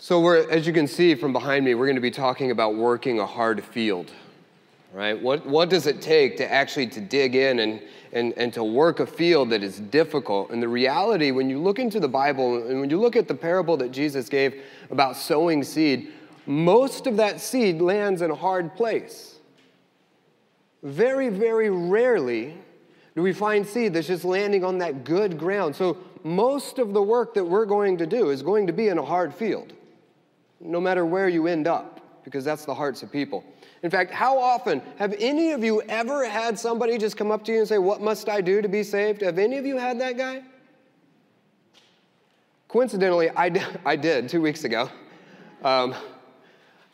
So we're, as you can see from behind me, we're going to be talking about working a hard field, right? What, what does it take to actually to dig in and, and, and to work a field that is difficult? And the reality, when you look into the Bible and when you look at the parable that Jesus gave about sowing seed, most of that seed lands in a hard place. Very, very rarely do we find seed that's just landing on that good ground. So most of the work that we're going to do is going to be in a hard field, no matter where you end up, because that's the hearts of people. In fact, how often have any of you ever had somebody just come up to you and say, What must I do to be saved? Have any of you had that guy? Coincidentally, I did, I did two weeks ago. Um,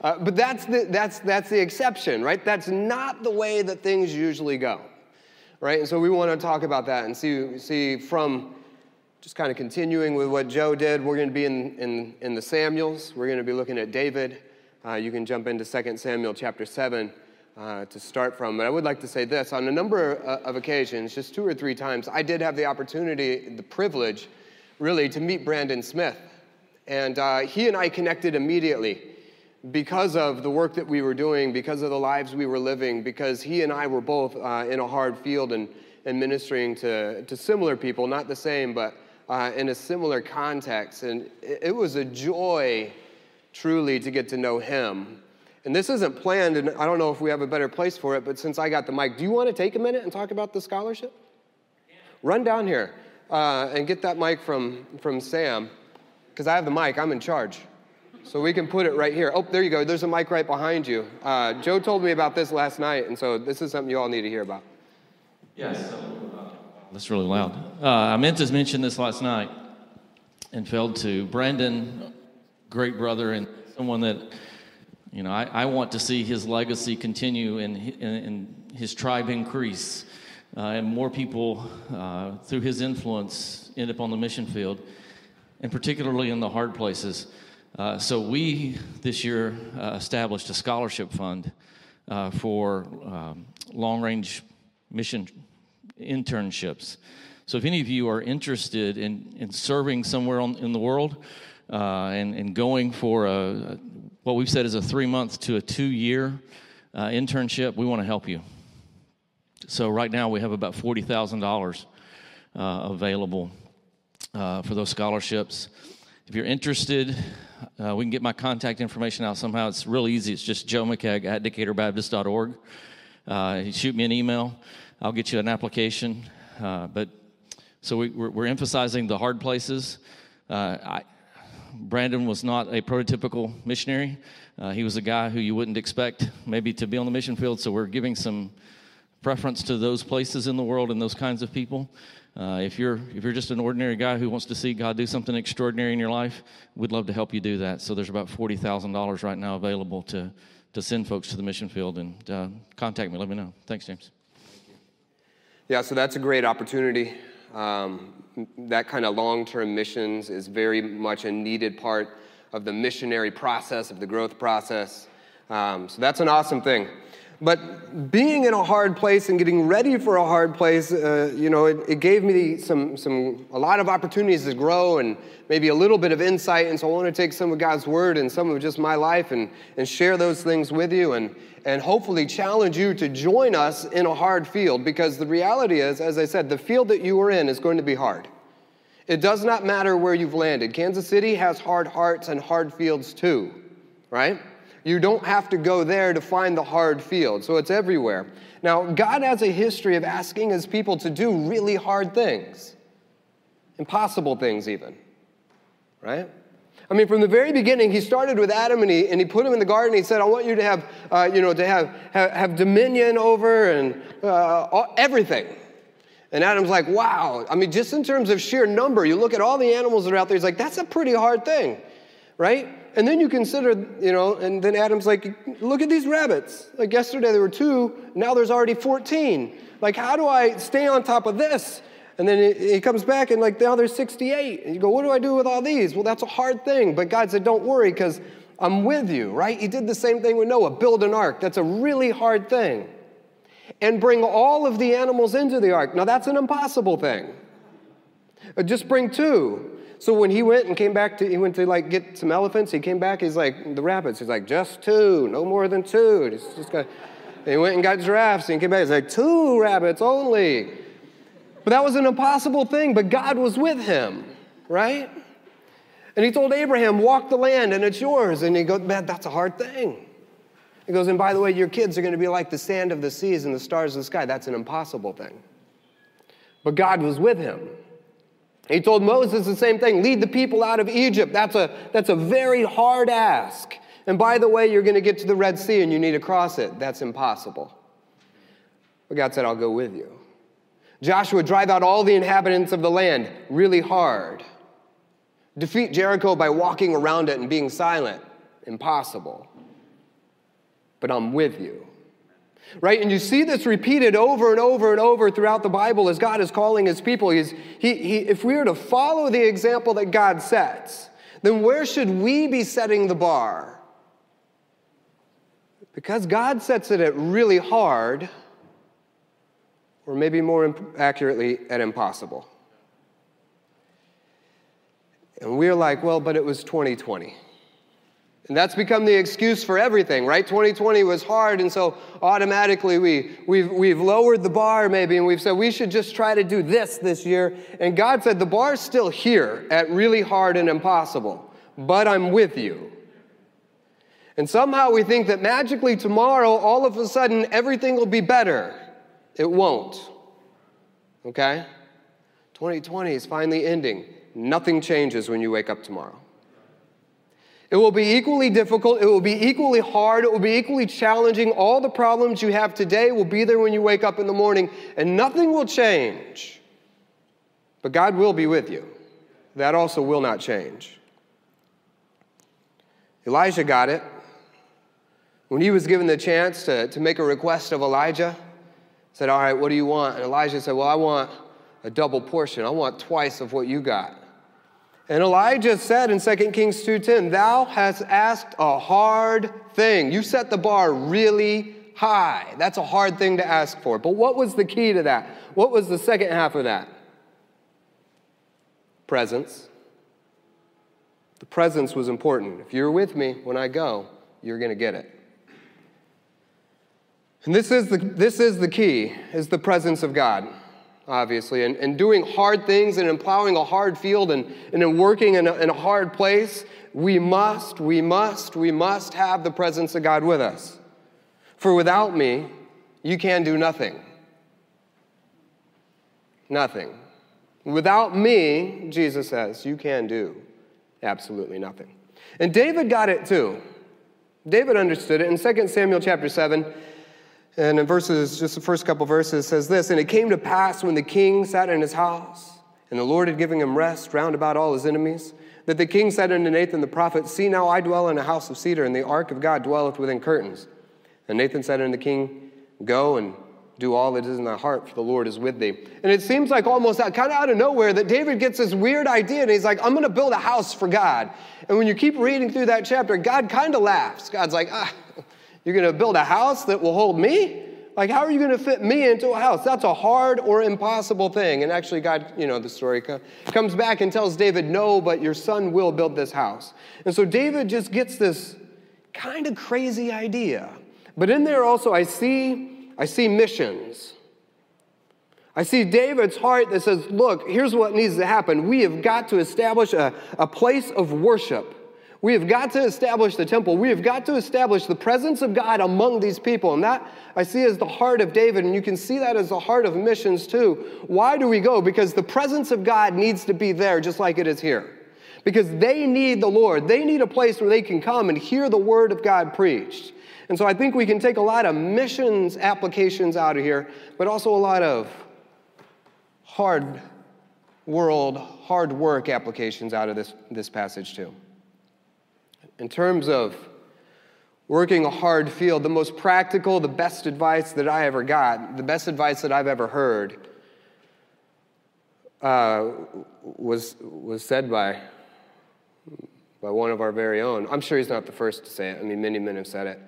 uh, but that's the, that's, that's the exception, right? That's not the way that things usually go, right? And so we want to talk about that and see, see from just kind of continuing with what Joe did, we're going to be in, in, in the Samuels. We're going to be looking at David. Uh, you can jump into 2 Samuel chapter 7 uh, to start from. But I would like to say this on a number uh, of occasions, just two or three times, I did have the opportunity, the privilege, really, to meet Brandon Smith. And uh, he and I connected immediately because of the work that we were doing, because of the lives we were living, because he and I were both uh, in a hard field and, and ministering to, to similar people, not the same, but uh, in a similar context. And it, was a joy, truly, to get to know him. And this isn't planned, and I don't know if we have a better place for it, but since I got the mic, do you want to take a minute and talk about the scholarship? Run down here uh, and get that mic from, from Sam, because I have the mic, I'm in charge. So we can put it right here. Oh, there you go. There's a mic right behind you. Uh, Joe told me about this last night, and so this is something you all need to hear about. Yes. So, uh, that's really loud. Uh, I meant to mention this last night and failed to. Brandon, great brother, and someone that, you know, I, I want to see his legacy continue and, and his tribe increase. Uh, and more people, uh, through his influence, end up on the mission field, and particularly in the hard places. Uh, so we this year uh, established a scholarship fund uh, for um, long-range mission internships. So if any of you are interested in, in serving somewhere on, in the world uh, and, and going for a, what we've said is a three-month to a two-year uh, internship, we want to help you. So right now we have about forty thousand dollars available for those scholarships. If you're interested, uh, we can get my contact information out somehow. It's real easy. It's just Joe McKeag at DecaturBaptist.org. Uh, shoot me an email. I'll get you an application. Uh, but so we, are emphasizing the hard places. Uh, I, Brandon was not a prototypical missionary. Uh, he was a guy who you wouldn't expect maybe to be on the mission field. So we're giving some preference to those places in the world and those kinds of people. Uh, if you're if you're just an ordinary guy who wants to see God do something extraordinary in your life, we'd love to help you do that. So there's about forty thousand dollars right now available to to send folks to the mission field and uh, contact me. Let me know. Thanks, James. Yeah, so that's a great opportunity. Um, that kind of long-term missions is very much a needed part of the missionary process of the growth process. Um, so that's an awesome thing. But being in a hard place and getting ready for a hard place, uh, you know, it, it, gave me some, some, a lot of opportunities to grow and maybe a little bit of insight. And so I want to take some of God's word and some of just my life and, and share those things with you and, and hopefully challenge you to join us in a hard field because the reality is, as I said, the field that you are in is going to be hard. It does not matter where you've landed. Kansas City has hard hearts and hard fields too, right? You don't have to go there to find the hard field. So it's everywhere. Now, God has a history of asking his people to do really hard things, impossible things, even. Right? I mean, from the very beginning, he started with Adam and he, and he put him in the garden. He said, I want you to have, uh, you know, to have, have, have dominion over and uh, everything. And Adam's like, wow. I mean, just in terms of sheer number, you look at all the animals that are out there, he's like, that's a pretty hard thing, right? And then you consider, you know, and then Adam's like, look at these rabbits. Like yesterday there were two, now there's already 14. Like, how do I stay on top of this? And then he comes back and like now there's 68. And you go, what do I do with all these? Well, that's a hard thing. But God said, don't worry because I'm with you, right? He did the same thing with Noah, build an ark. That's a really hard thing. And bring all of the animals into the ark. Now that's an impossible thing. Uh, just bring two. So when he went and came back to, he went to like get some elephants. He came back. He's like the rabbits. He's like just two, no more than two. Just got. he went and got giraffes. And came back. He's like two rabbits only. But that was an impossible thing. But God was with him, right? And he told Abraham, "Walk the land, and it's yours." And he goes, "Man, that's a hard thing." He goes, "And by the way, your kids are going to be like the sand of the seas and the stars of the sky. That's an impossible thing." But God was with him. He told Moses the same thing lead the people out of Egypt. That's a, that's a very hard ask. And by the way, you're going to get to the Red Sea and you need to cross it. That's impossible. But God said, I'll go with you. Joshua, drive out all the inhabitants of the land. Really hard. Defeat Jericho by walking around it and being silent. Impossible. But I'm with you right? And you see this repeated over and over and over throughout the Bible as God is calling his people. He's, he, he, if we are to follow the example that God sets, then where should we be setting the bar? Because God sets it at really hard, or maybe more imp- accurately, at impossible. And we're like, well, but it was 2020. And that's become the excuse for everything, right? 2020 was hard, and so automatically we, we've, we've lowered the bar maybe, and we've said we should just try to do this this year. And God said, the bar's still here at really hard and impossible, but I'm with you. And somehow we think that magically tomorrow, all of a sudden, everything will be better. It won't. Okay? 2020 is finally ending. Nothing changes when you wake up tomorrow. It will be equally difficult. It will be equally hard. It will be equally challenging. All the problems you have today will be there when you wake up in the morning, and nothing will change. But God will be with you. That also will not change. Elisha got it. When he was given the chance to, to make a request of Elijah, said, All right, what do you want? And Elisha said, Well, I want a double portion. I want twice of what you got. And Elijah said in 2 Kings 2:10, "Thou hast asked a hard thing. You set the bar really high. That's a hard thing to ask for. But what was the key to that? What was the second half of that? Presence. The presence was important. If you're with me when I go, you're going to get it. And this is the, this is the key, is the presence of God obviously, and, and doing hard things and in plowing a hard field and, and in working in a, in a hard place, we must, we must, we must have the presence of God with us. For without me, you can do nothing. Nothing. Without me, Jesus says, you can do absolutely nothing. And David got it too. David understood it. In 2 Samuel chapter 7, and in verses, just the first couple verses, says this And it came to pass when the king sat in his house, and the Lord had given him rest round about all his enemies, that the king said unto Nathan the prophet, See now I dwell in a house of cedar, and the ark of God dwelleth within curtains. And Nathan said unto the king, Go and do all that is in thy heart, for the Lord is with thee. And it seems like almost kind of out of nowhere that David gets this weird idea, and he's like, I'm going to build a house for God. And when you keep reading through that chapter, God kind of laughs. God's like, ah, you're going to build a house that will hold me? Like, how are you going to fit me into a house? That's a hard or impossible thing. And actually, God, you know, the story comes back and tells David, No, but your son will build this house. And so David just gets this kind of crazy idea. But in there also, I see, I see missions. I see David's heart that says, Look, here's what needs to happen. We have got to establish a, a place of worship we have got to establish the temple. We have got to establish the presence of God among these people. And that I see as the heart of David, and you can see that as the heart of missions too. Why do we go? Because the presence of God needs to be there just like it is here. Because they need the Lord. They need a place where they can come and hear the word of God preached. And so I think we can take a lot of missions applications out of here, but also a lot of hard world, hard work applications out of this, this passage too. In terms of working a hard field, the most practical, the best advice that I ever got, the best advice that I've ever heard, uh, was, was said by, by one of our very own. I'm sure he's not the first to say it. I mean, many men have said it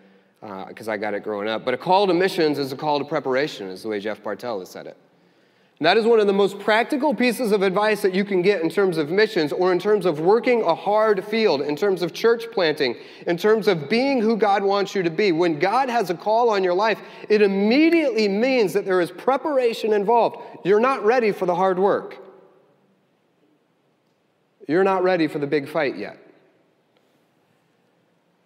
because uh, I got it growing up. But a call to missions is a call to preparation, is the way Jeff Bartell has said it. And that is one of the most practical pieces of advice that you can get in terms of missions or in terms of working a hard field, in terms of church planting, in terms of being who God wants you to be. When God has a call on your life, it immediately means that there is preparation involved. You're not ready for the hard work. You're not ready for the big fight yet.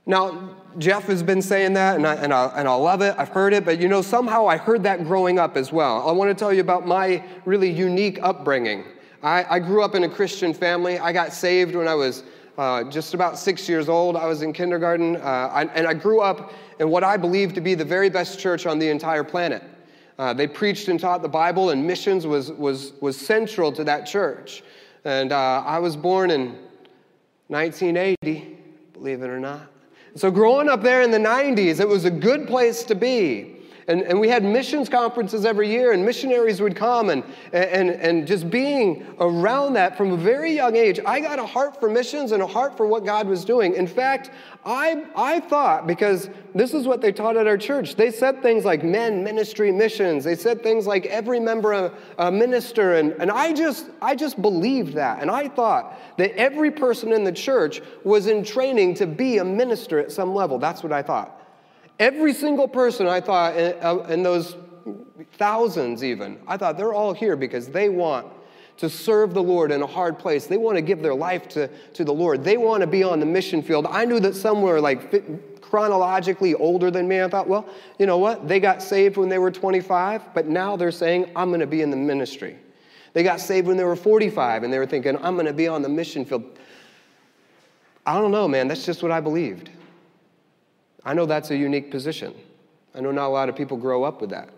Now, Jeff has been saying that, and I, and, I, and I love it. I've heard it, but you know, somehow I heard that growing up as well. I want to tell you about my really unique upbringing. I, I grew up in a Christian family. I got saved when I was uh, just about six years old. I was in kindergarten, uh, I, and I grew up in what I believe to be the very best church on the entire planet. Uh, they preached and taught the Bible, and missions was, was, was central to that church. And uh, I was born in 1980, believe it or not. So, growing up there in the 90s, it was a good place to be. And, and we had missions conferences every year, and missionaries would come, and, and, and just being around that from a very young age, I got a heart for missions and a heart for what God was doing. In fact, I, I thought, because this is what they taught at our church, they said things like men, ministry, missions. They said things like every member a, a minister. And, and I, just, I just believed that. And I thought that every person in the church was in training to be a minister at some level. That's what I thought. Every single person I thought, uh, in those thousands even, I thought they're all here because they want to serve the Lord in a hard place. They want to give their life to, to the Lord. They want to be on the mission field. I knew that some were like chronologically older than me. I thought, well, you know what? They got saved when they were 25, but now they're saying, I'm going to be in the ministry. They got saved when they were 45 and they were thinking, I'm going to be on the mission field. I don't know, man. That's just what I believed. I know that's a unique position. I know not a lot of people grow up with that.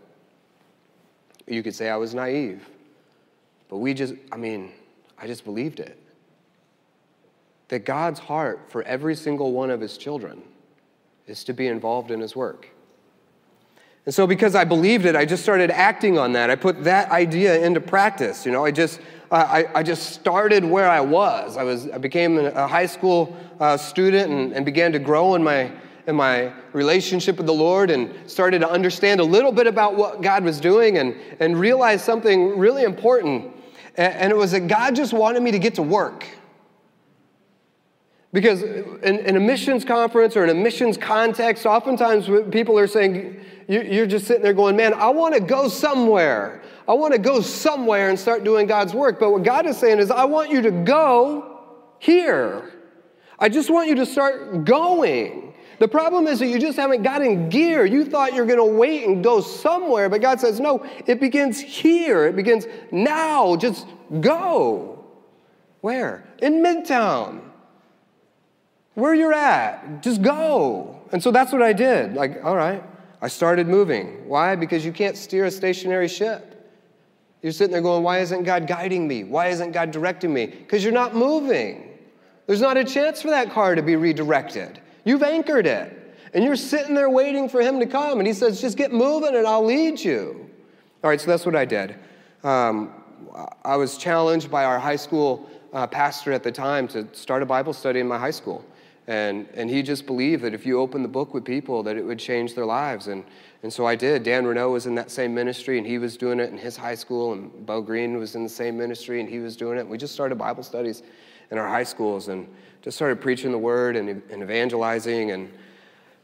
You could say I was naive, but we just, I mean, I just believed it. That God's heart for every single one of his children is to be involved in his work. And so, because I believed it, I just started acting on that. I put that idea into practice. You know, I just, I, I just started where I was. I was, I became a high school uh, student and, and began to grow in my in my relationship with the Lord and started to understand a little bit about what God was doing and, and realized something really important. And it was that God just wanted me to get to work. Because in, in, a missions conference or in a missions context, oftentimes people are saying, you're just sitting there going, man, I want to go somewhere. I want to go somewhere and start doing God's work. But what God is saying is, I want you to go here. I just want you to start going. The problem is that you just haven't got in gear. You thought you're going to wait and go somewhere, but God says, no, it begins here. It begins now. Just go. Where? In Midtown. Where you're at. Just go. And so that's what I did. Like, all right. I started moving. Why? Because you can't steer a stationary ship. You're sitting there going, why isn't God guiding me? Why isn't God directing me? Because you're not moving. There's not a chance for that car to be redirected. You've anchored it. And you're sitting there waiting for him to come. And he says, just get moving and I'll lead you. All right, so that's what I did. Um, I was challenged by our high school uh, pastor at the time to start a Bible study in my high school. And, and he just believed that if you open the book with people, that it would change their lives. And, and so I did. Dan Renault was in that same ministry, and he was doing it in his high school. And Bo Green was in the same ministry, and he was doing it. And we just started Bible studies in our high schools. And just started preaching the word and, and evangelizing. And,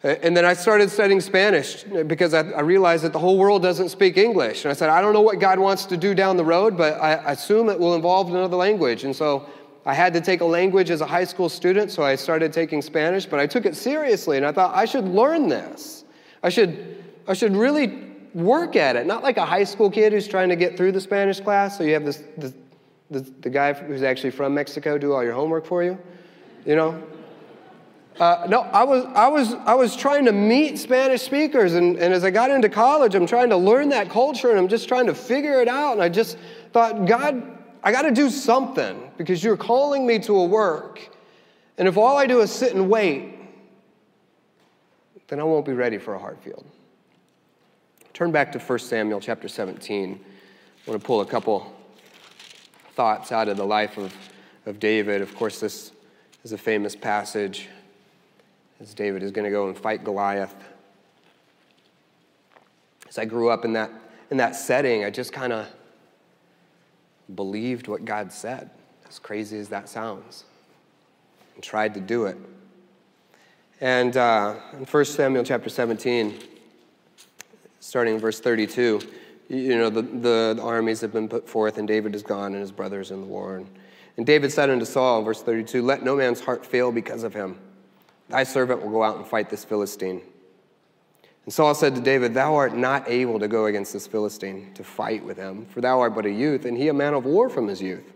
and then I started studying Spanish because I, I, realized that the whole world doesn't speak English. And I said, I don't know what God wants to do down the road, but I assume it will involve another language. And so I had to take a language as a high school student, so I started taking Spanish, but I took it seriously and I thought, I should learn this. I should, I should really work at it, not like a high school kid who's trying to get through the Spanish class. So you have this, this the, the guy who's actually from Mexico do all your homework for you you know? Uh, no, I was, I, was, I was trying to meet Spanish speakers, and, and as I got into college, I'm trying to learn that culture, and I'm just trying to figure it out. And I just thought, God, I got to do something because you're calling me to a work. And if all I do is sit and wait, then I won't be ready for a hard field. Turn back to 1 Samuel chapter 17. I want to pull a couple thoughts out of the life of, of David. Of course, this is a famous passage as David is going to go and fight Goliath. As I grew up in that, in that setting, I just kind of believed what God said, as crazy as that sounds, and tried to do it. And uh, in 1 Samuel chapter 17, starting in verse 32, you know, the, the, the, armies have been put forth, and David is gone, and his brothers in the war. And, and David said unto Saul, verse 32, Let no man's heart fail because of him. Thy servant will go out and fight this Philistine. And Saul said to David, Thou art not able to go against this Philistine to fight with him, for thou art but a youth, and he a man of war from his youth.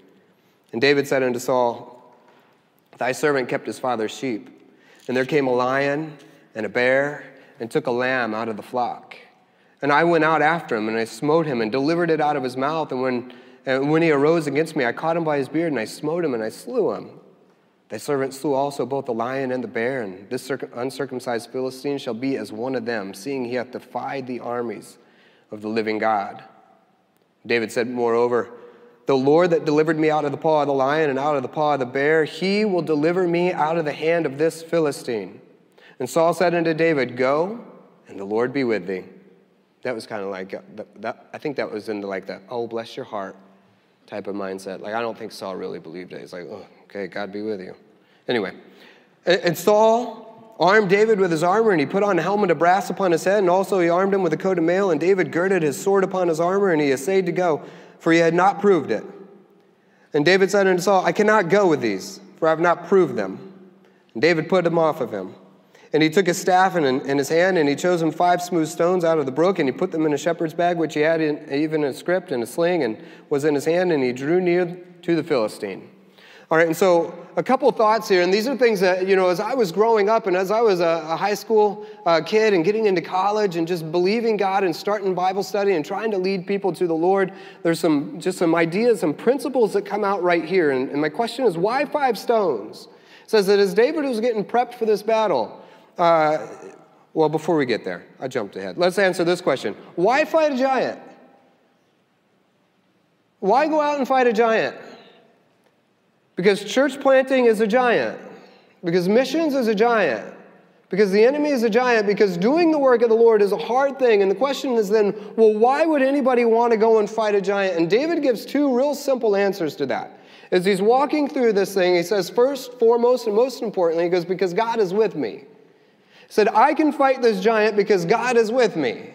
And David said unto Saul, Thy servant kept his father's sheep. And there came a lion and a bear and took a lamb out of the flock. And I went out after him and I smote him and delivered it out of his mouth. And when, and when he arose against me, I caught him by his beard and I smote him and I slew him. Thy servant slew also both the lion and the bear, and this uncircumcised Philistine shall be as one of them, seeing he hath defied the armies of the living God. David said, Moreover, the Lord that delivered me out of the paw of the lion and out of the paw of the bear, he will deliver me out of the hand of this Philistine. And Saul said unto David, Go, and the Lord be with thee. That was kind of like, uh, that, I think that was into like the, oh, bless your heart type of mindset. Like, I don't think Saul really believed it. He's like, oh, okay, God be with you. Anyway, and Saul armed David with his armor, and he put on a helmet of brass upon his head, and also he armed him with a coat of mail, and David girded his sword upon his armor, and he essayed to go for he had not proved it. And David said unto Saul, I cannot go with these, for I have not proved them. And David put them off of him. And he took his staff in, in his hand, and he chose him five smooth stones out of the brook, and he put them in a shepherd's bag, which he had in, even a scrip and a sling, and was in his hand, and he drew near to the Philistine. All right, and so a couple thoughts here, and these are things that, you know, as I was growing up and as I was a, a high school uh, kid and getting into college and just believing God and starting Bible study and trying to lead people to the Lord, there's some just some ideas, some principles that come out right here. And, and my question is, why five stones? It says that as David was getting prepped for this battle, uh, well, before we get there, I jumped ahead. Let's answer this question Why fight a giant? Why go out and fight a giant? Because church planting is a giant. Because missions is a giant. Because the enemy is a giant. Because doing the work of the Lord is a hard thing. And the question is then, well, why would anybody want to go and fight a giant? And David gives two real simple answers to that. As he's walking through this thing, he says, first, foremost, and most importantly, he goes, because God is with me. Said, I can fight this giant because God is with me.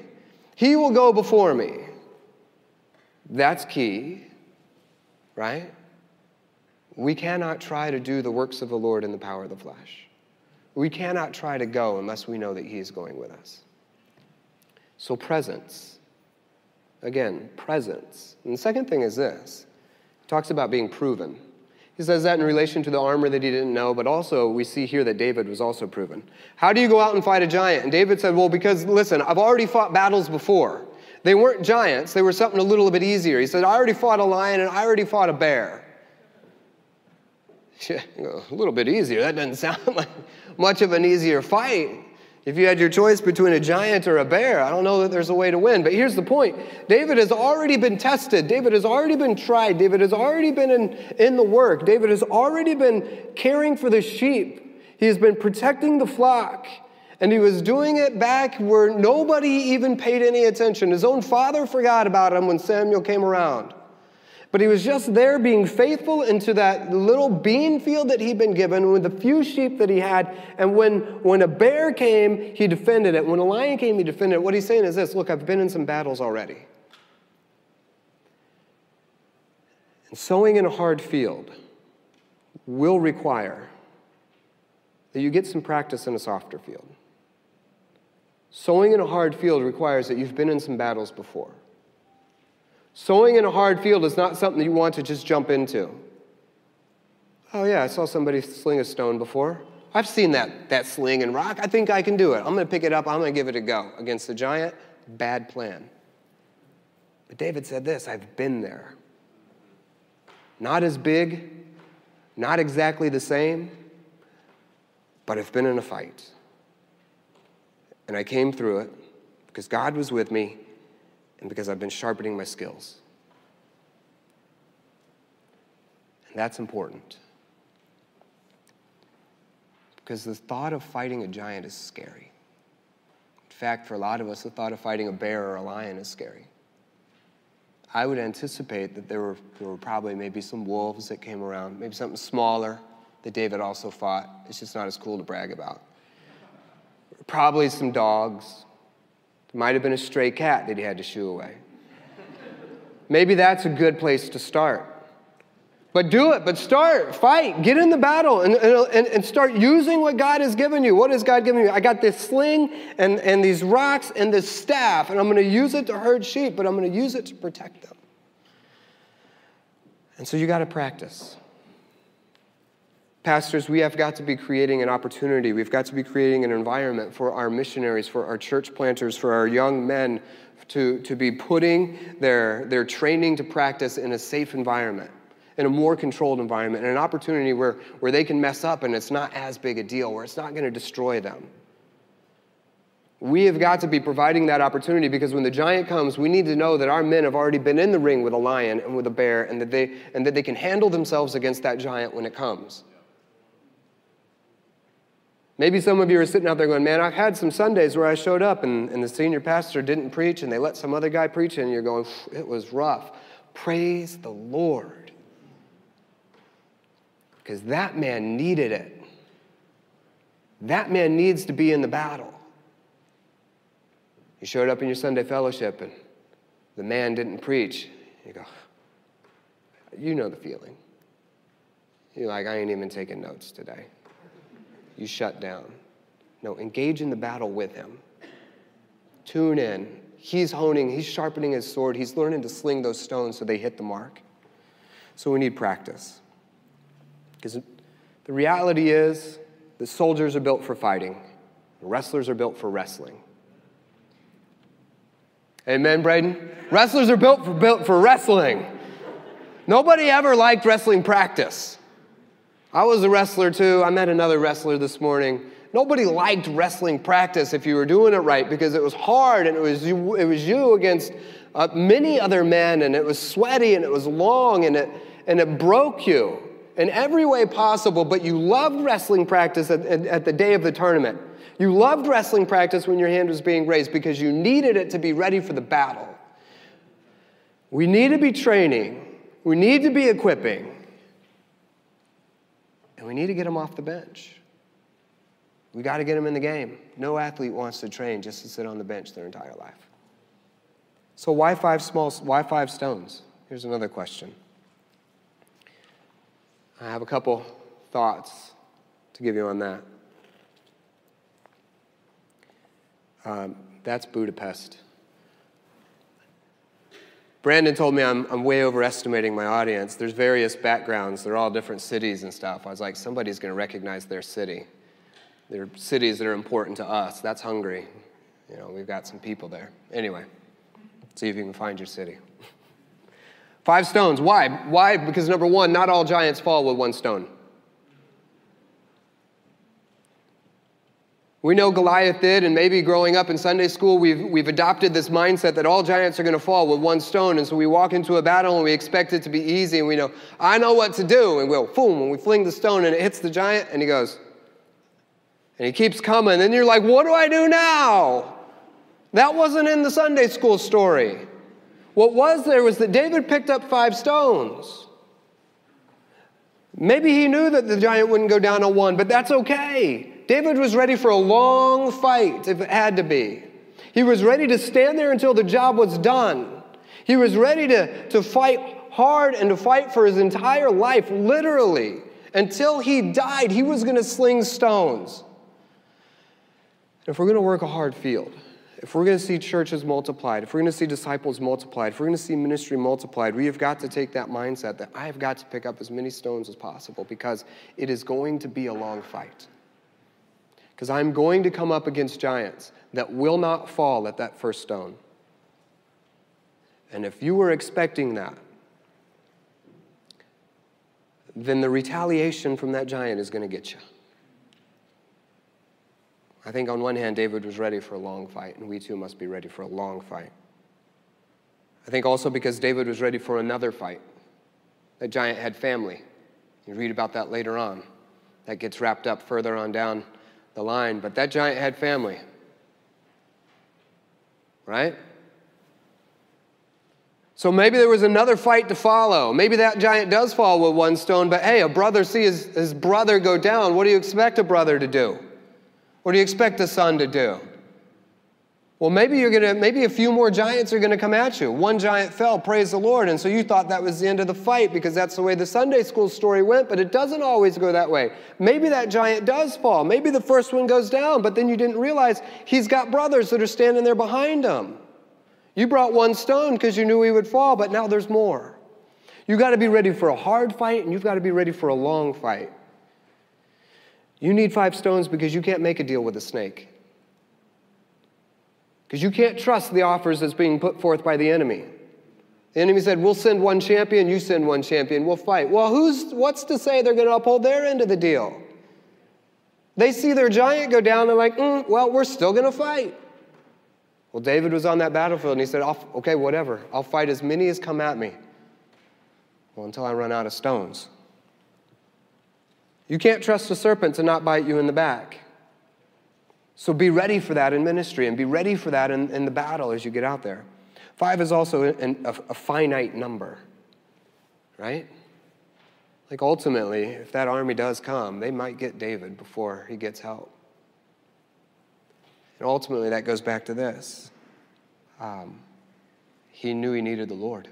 He will go before me. That's key, right? We cannot try to do the works of the Lord in the power of the flesh. We cannot try to go unless we know that He is going with us. So, presence. Again, presence. And the second thing is this he talks about being proven. He says that in relation to the armor that he didn't know, but also we see here that David was also proven. How do you go out and fight a giant? And David said, Well, because listen, I've already fought battles before. They weren't giants, they were something a little bit easier. He said, I already fought a lion and I already fought a bear. a little bit easier. That doesn't sound like much of an easier fight. If you had your choice between a giant or a bear, I don't know that there's a way to win. But here's the point David has already been tested. David has already been tried. David has already been in, in the work. David has already been caring for the sheep. He has been protecting the flock. And he was doing it back where nobody even paid any attention. His own father forgot about him when Samuel came around. But he was just there being faithful into that little bean field that he'd been given with the few sheep that he had. And when, when a bear came, he defended it. When a lion came, he defended it. What he's saying is this look, I've been in some battles already. And sowing in a hard field will require that you get some practice in a softer field. Sowing in a hard field requires that you've been in some battles before. Sowing in a hard field is not something you want to just jump into. Oh, yeah, I saw somebody sling a stone before. I've seen that, that sling and rock. I think I can do it. I'm going to pick it up. I'm going to give it a go. Against the giant, bad plan. But David said this I've been there. Not as big, not exactly the same, but I've been in a fight. And I came through it because God was with me and because I've been sharpening my skills. And that's important. Because the thought of fighting a giant is scary. In fact, for a lot of us, the thought of fighting a bear or a lion is scary. I would anticipate that there were, there were probably maybe some wolves that came around, maybe something smaller that David also fought. It's just not as cool to brag about. Probably some dogs. There might have been a stray cat that he had to shoo away. Maybe that's a good place to start. But do it, but start, fight, get in the battle, and, and, and start using what God has given you. What has God given you? I got this sling and, and these rocks and this staff, and I'm going to use it to herd sheep, but I'm going to use it to protect them. And so you got to practice. Pastors, we have got to be creating an opportunity. We've got to be creating an environment for our missionaries, for our church planters, for our young men to, to be putting their, their training to practice in a safe environment in a more controlled environment, and an opportunity where, where they can mess up and it's not as big a deal, where it's not going to destroy them. We have got to be providing that opportunity because when the giant comes, we need to know that our men have already been in the ring with a lion and with a bear and that they, and that they can handle themselves against that giant when it comes. Maybe some of you are sitting out there going, Man, I've had some Sundays where I showed up and, and the senior pastor didn't preach and they let some other guy preach, and you're going, It was rough. Praise the Lord because that man needed it. That man needs to be in the battle. You showed up in your Sunday fellowship and the man didn't preach. You go, you know the feeling. You're like, I ain't even taking notes today. You shut down. No, engage in the battle with him. Tune in. He's honing, he's sharpening his sword, he's learning to sling those stones so they hit the mark. So we need practice. Because the reality is that soldiers are built for fighting, wrestlers are built for wrestling. Amen, Braden? Wrestlers are built for, built for wrestling. Nobody ever liked wrestling practice. I was a wrestler too. I met another wrestler this morning. Nobody liked wrestling practice if you were doing it right because it was hard and it was you, it was you against uh, many other men and it was sweaty and it was long and it, and it broke you in every way possible, but you loved wrestling practice at, at, at, the day of the tournament. You loved wrestling practice when your hand was being raised because you needed it to be ready for the battle. We need to be training, we need to be equipping, need to get them off the bench. We got to get them in the game. No athlete wants to train just to sit on the bench their entire life. So why five small why five stones? Here's another question. I have a couple thoughts to give you on that. Um, that's Budapest. Brandon told me I'm, I'm way overestimating my audience. There's various backgrounds, they're all different cities and stuff. I was like, somebody's going to recognize their city. There are cities that are important to us. That's Hungary. You know, we've got some people there. Anyway, see if you can find your city. Five stones. Why? Why? Because number one, not all giants fall with one stone. We know Goliath did, and maybe growing up in Sunday school, we've, we've adopted this mindset that all giants are going to fall with one stone. And so we walk into a battle and we expect it to be easy, and we know, I know what to do. And we'll, boom, and we fling the stone and it hits the giant, and he goes, and he keeps coming. And you're like, what do I do now? That wasn't in the Sunday school story. What was there was that David picked up five stones. Maybe he knew that the giant wouldn't go down on one, but that's okay. David was ready for a long fight if it had to be. He was ready to stand there until the job was done. He was ready to, to fight hard and to fight for his entire life, literally. Until he died, he was going to sling stones. If we're going to work a hard field, if we're going to see churches multiplied, if we're going to see disciples multiplied, if we're going to see ministry multiplied, we have got to take that mindset that I have got to pick up as many stones as possible because it is going to be a long fight. Because I'm going to come up against giants that will not fall at that first stone. And if you were expecting that, then the retaliation from that giant is going to get you. I think on one hand, David was ready for a long fight, and we too must be ready for a long fight. I think also because David was ready for another fight. That giant had family. You read about that later on. That gets wrapped up further on down the line. But that giant had family. Right? So maybe there was another fight to follow. Maybe that giant does fall with one stone, but hey, a brother see his, his brother go down. What do you expect a brother to do? What do you expect a son to do? Well, maybe you're gonna, maybe a few more giants are gonna come at you. One giant fell, praise the Lord. And so you thought that was the end of the fight because that's the way the Sunday school story went, but it doesn't always go that way. Maybe that giant does fall. Maybe the first one goes down, but then you didn't realize he's got brothers that are standing there behind him. You brought one stone because you knew he would fall, but now there's more. You got to be ready for a hard fight and you've got to be ready for a long fight. You need five stones because you can't make a deal with a snake. Because you can't trust the offers that's being put forth by the enemy. The enemy said, We'll send one champion, you send one champion, we'll fight. Well, who's, what's to say they're going to uphold their end of the deal? They see their giant go down, they're like, mm, Well, we're still going to fight. Well, David was on that battlefield and he said, Okay, whatever. I'll fight as many as come at me. Well, until I run out of stones. You can't trust a serpent to not bite you in the back. So be ready for that in ministry and be ready for that in, in the battle as you get out there. Five is also an, a, a finite number, right? Like ultimately, if that army does come, they might get David before he gets help. And ultimately, that goes back to this um, he knew he needed the Lord.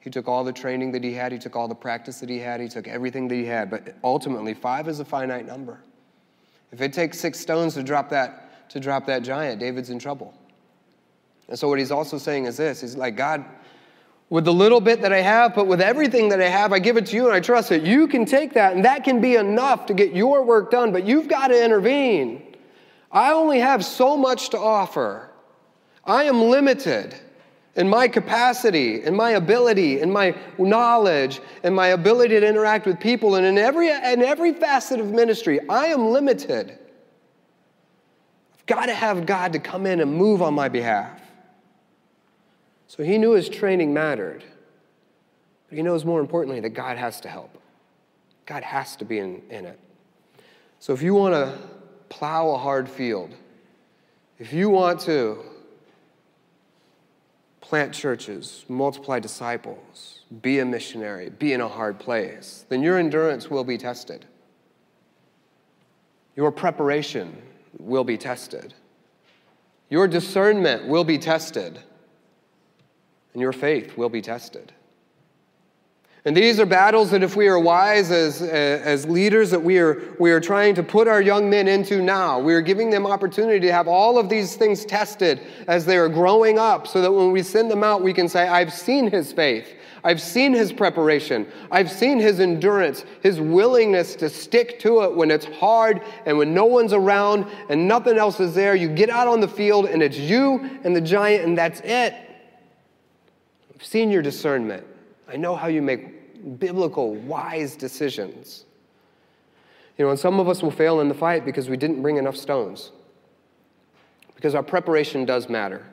He took all the training that he had, he took all the practice that he had, he took everything that he had, but ultimately, five is a finite number. If it takes six stones to drop that, to drop that giant, David's in trouble. And so, what he's also saying is this He's like, God, with the little bit that I have, but with everything that I have, I give it to you and I trust it. You can take that, and that can be enough to get your work done, but you've got to intervene. I only have so much to offer. I am limited in my capacity, in my ability, in my knowledge, in my ability to interact with people, and in every, in every facet of ministry. I am limited. I've got to have God to come in and move on my behalf. So he knew his training mattered. But he knows more importantly that God has to help. God has to be in, in it. So if you want to plow a hard field, if you want to plant churches, multiply disciples, be a missionary, be in a hard place, then your endurance will be tested. Your preparation will be tested. Your discernment will be tested. And your faith will be tested. And these are battles that if we are wise as, as leaders that we are, we are trying to put our young men into now. We are giving them opportunity to have all of these things tested as they are growing up so that when we send them out, we can say, I've seen his faith. I've seen his preparation. I've seen his endurance, his willingness to stick to it when it's hard and when no one's around and nothing else is there. You get out on the field and it's you and the giant and that's it. I've seen your discernment. I know how you make biblical, wise decisions. You know, and some of us will fail in the fight because we didn't bring enough stones. Because our preparation does matter.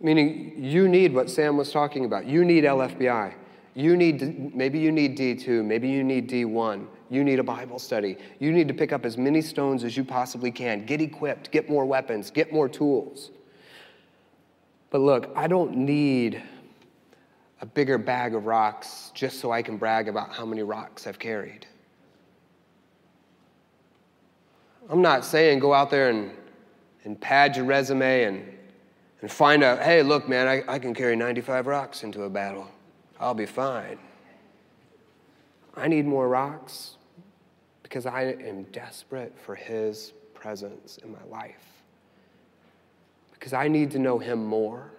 Meaning, you need what Sam was talking about. You need LFBI. You need, maybe you need D2, maybe you need D1. You need a Bible study. You need to pick up as many stones as you possibly can. Get equipped, get more weapons, get more tools. But look, I don't need a bigger bag of rocks just so I can brag about how many rocks I've carried. I'm not saying go out there and, and pad your resume and, and find out, hey, look, man, I, I can carry 95 rocks into a battle. I'll be fine. I need more rocks because I am desperate for His presence in my life. Because I need to know Him more.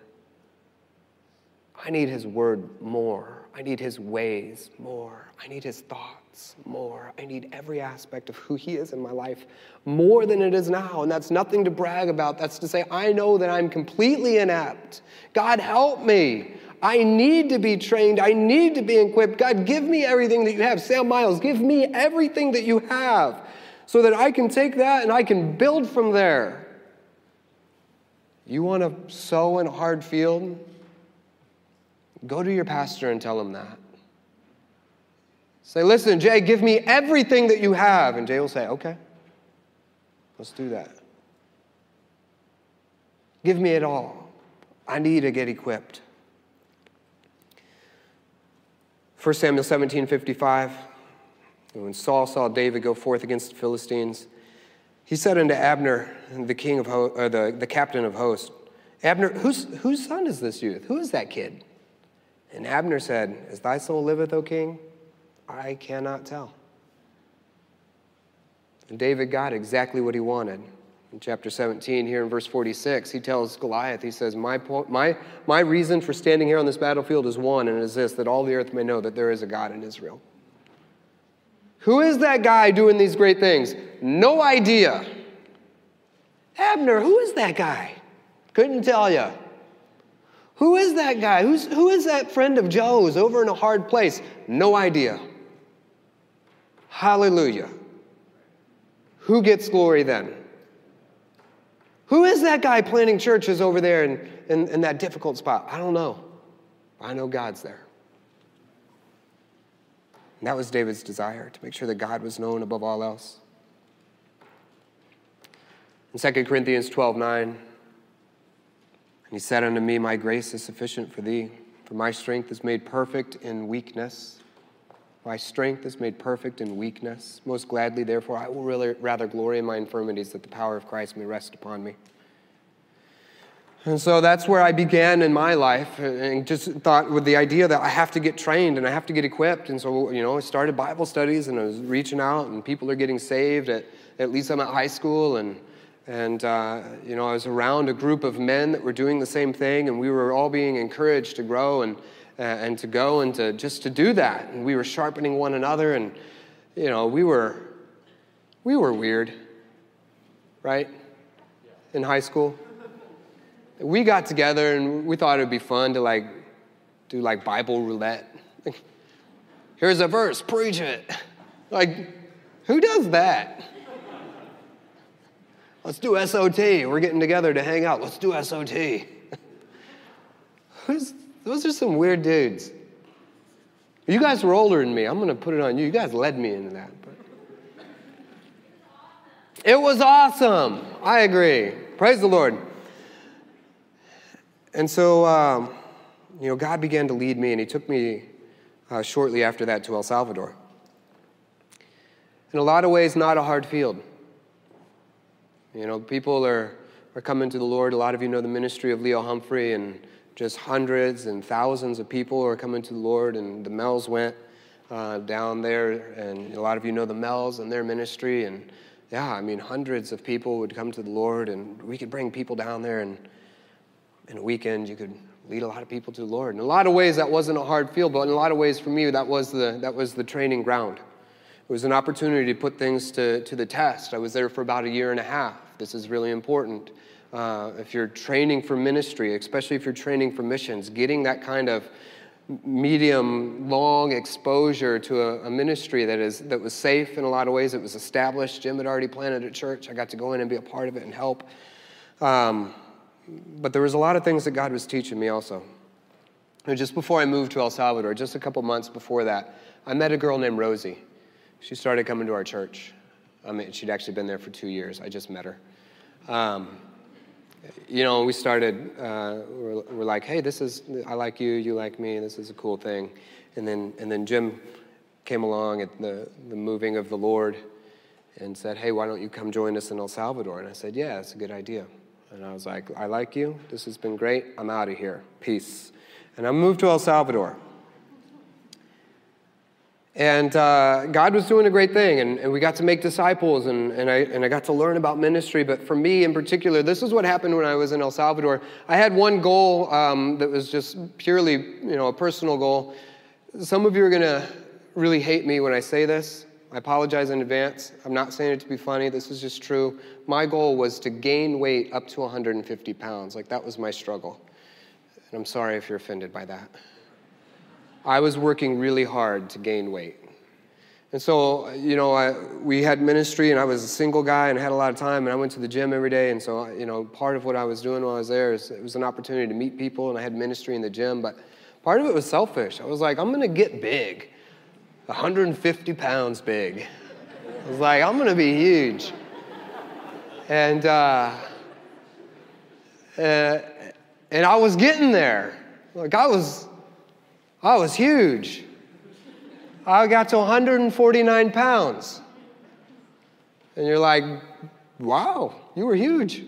I need His word more. I need His ways more. I need His thoughts more. I need every aspect of who He is in my life more than it is now. And that's nothing to brag about. That's to say, I know that I'm completely inept. God, help me. I need to be trained. I need to be equipped. God, give me everything that you have. Sam Miles, give me everything that you have so that I can take that and I can build from there. You want to sow in a hard field? Go to your pastor and tell him that. Say, listen, Jay, give me everything that you have. And Jay will say, okay, let's do that. Give me it all. I need to get equipped. 1 Samuel 17 55. When Saul saw David go forth against the Philistines, he said unto Abner, the king of ho- or the, the captain of hosts, Abner, whose, whose son is this youth? Who is that kid? And Abner said, As thy soul liveth, O king, I cannot tell. And David got exactly what he wanted. In chapter 17, here in verse 46, he tells Goliath, he says, my, po- my, my reason for standing here on this battlefield is one, and it is this, that all the earth may know that there is a God in Israel. Who is that guy doing these great things? No idea. Abner, who is that guy? Couldn't tell you. Who is that guy? Who's, who is that friend of Joe's over in a hard place? No idea. Hallelujah. Who gets glory then? Who is that guy planting churches over there in, in, in that difficult spot? I don't know. I know God's there. And that was David's desire to make sure that God was known above all else. In 2 Corinthians 12 9, and he said unto me, My grace is sufficient for thee, for my strength is made perfect in weakness. My strength is made perfect in weakness. Most gladly, therefore, I will really, rather glory in my infirmities that the power of Christ may rest upon me. And so that's where I began in my life and just thought with the idea that I have to get trained and I have to get equipped. And so, you know, I started Bible studies and I was reaching out and people are getting saved. At, at least I'm at high school and, and uh, you know, I was around a group of men that were doing the same thing and we were all being encouraged to grow and, uh, and to go and to just to do that. And we were sharpening one another and, you know, we were, we were weird, right? In high school we got together and we thought it would be fun to like do like Bible roulette. Like, Here's a verse, preach it. Like, who does that? Let's do SOT. We're getting together to hang out. Let's do SOT. those are some weird dudes. You guys were older than me. I'm going to put it on you. You guys led me into that. It was awesome. I agree. Praise the Lord. And so, um, you know, God began to lead me, and He took me uh, shortly after that to El Salvador. In a lot of ways, not a hard field. You know, people are, are coming to the Lord. A lot of you know the ministry of Leo Humphrey, and just hundreds and thousands of people are coming to the Lord, and the Mells went uh, down there, and a lot of you know the Mells and their ministry, and yeah, I mean, hundreds of people would come to the Lord, and we could bring people down there and in a weekend, you could lead a lot of people to the Lord. In a lot of ways, that wasn't a hard field, but in a lot of ways, for me, that was the, that was the training ground. It was an opportunity to put things to, to the test. I was there for about a year and a half. This is really important. Uh, if you're training for ministry, especially if you're training for missions, getting that kind of medium long exposure to a, a, ministry that is that was safe in a lot of ways it was established jim had already planted a church i got to go in and be a part of it and help um, but there was a lot of things that God was teaching me also. And just before I moved to El Salvador, just a couple months before that, I met a girl named Rosie. She started coming to our church. I mean, she'd actually been there for two years. I just met her. Um, you know, we started, uh, we're, we're, like, hey, this is, I like you, you like me, this is a cool thing. And then, and then Jim came along at the, the moving of the Lord and said, hey, why don't you come join us in El Salvador? And I said, yeah, that's a good idea. And I was like, I like you. This has been great. I'm out of here. Peace. And I moved to El Salvador. And uh, God was doing a great thing, and, and we got to make disciples, and, and, I, and I got to learn about ministry. But for me in particular, this is what happened when I was in El Salvador. I had one goal um, that was just purely you know, a personal goal. Some of you are going to really hate me when I say this, I apologize in advance. I'm not saying it to be funny. This is just true. My goal was to gain weight up to 150 pounds. Like, that was my struggle. And I'm sorry if you're offended by that. I was working really hard to gain weight. And so, you know, I, we had ministry, and I was a single guy and had a lot of time, and I went to the gym every day. And so, you know, part of what I was doing while I was there is it was an opportunity to meet people, and I had ministry in the gym. But part of it was selfish. I was like, I'm going to get big, 150 pounds big. I was like, I'm going to be huge. And, uh, uh, and I was getting there. Like, I was, I was huge. I got to 149 pounds. And you're like, wow, you were huge.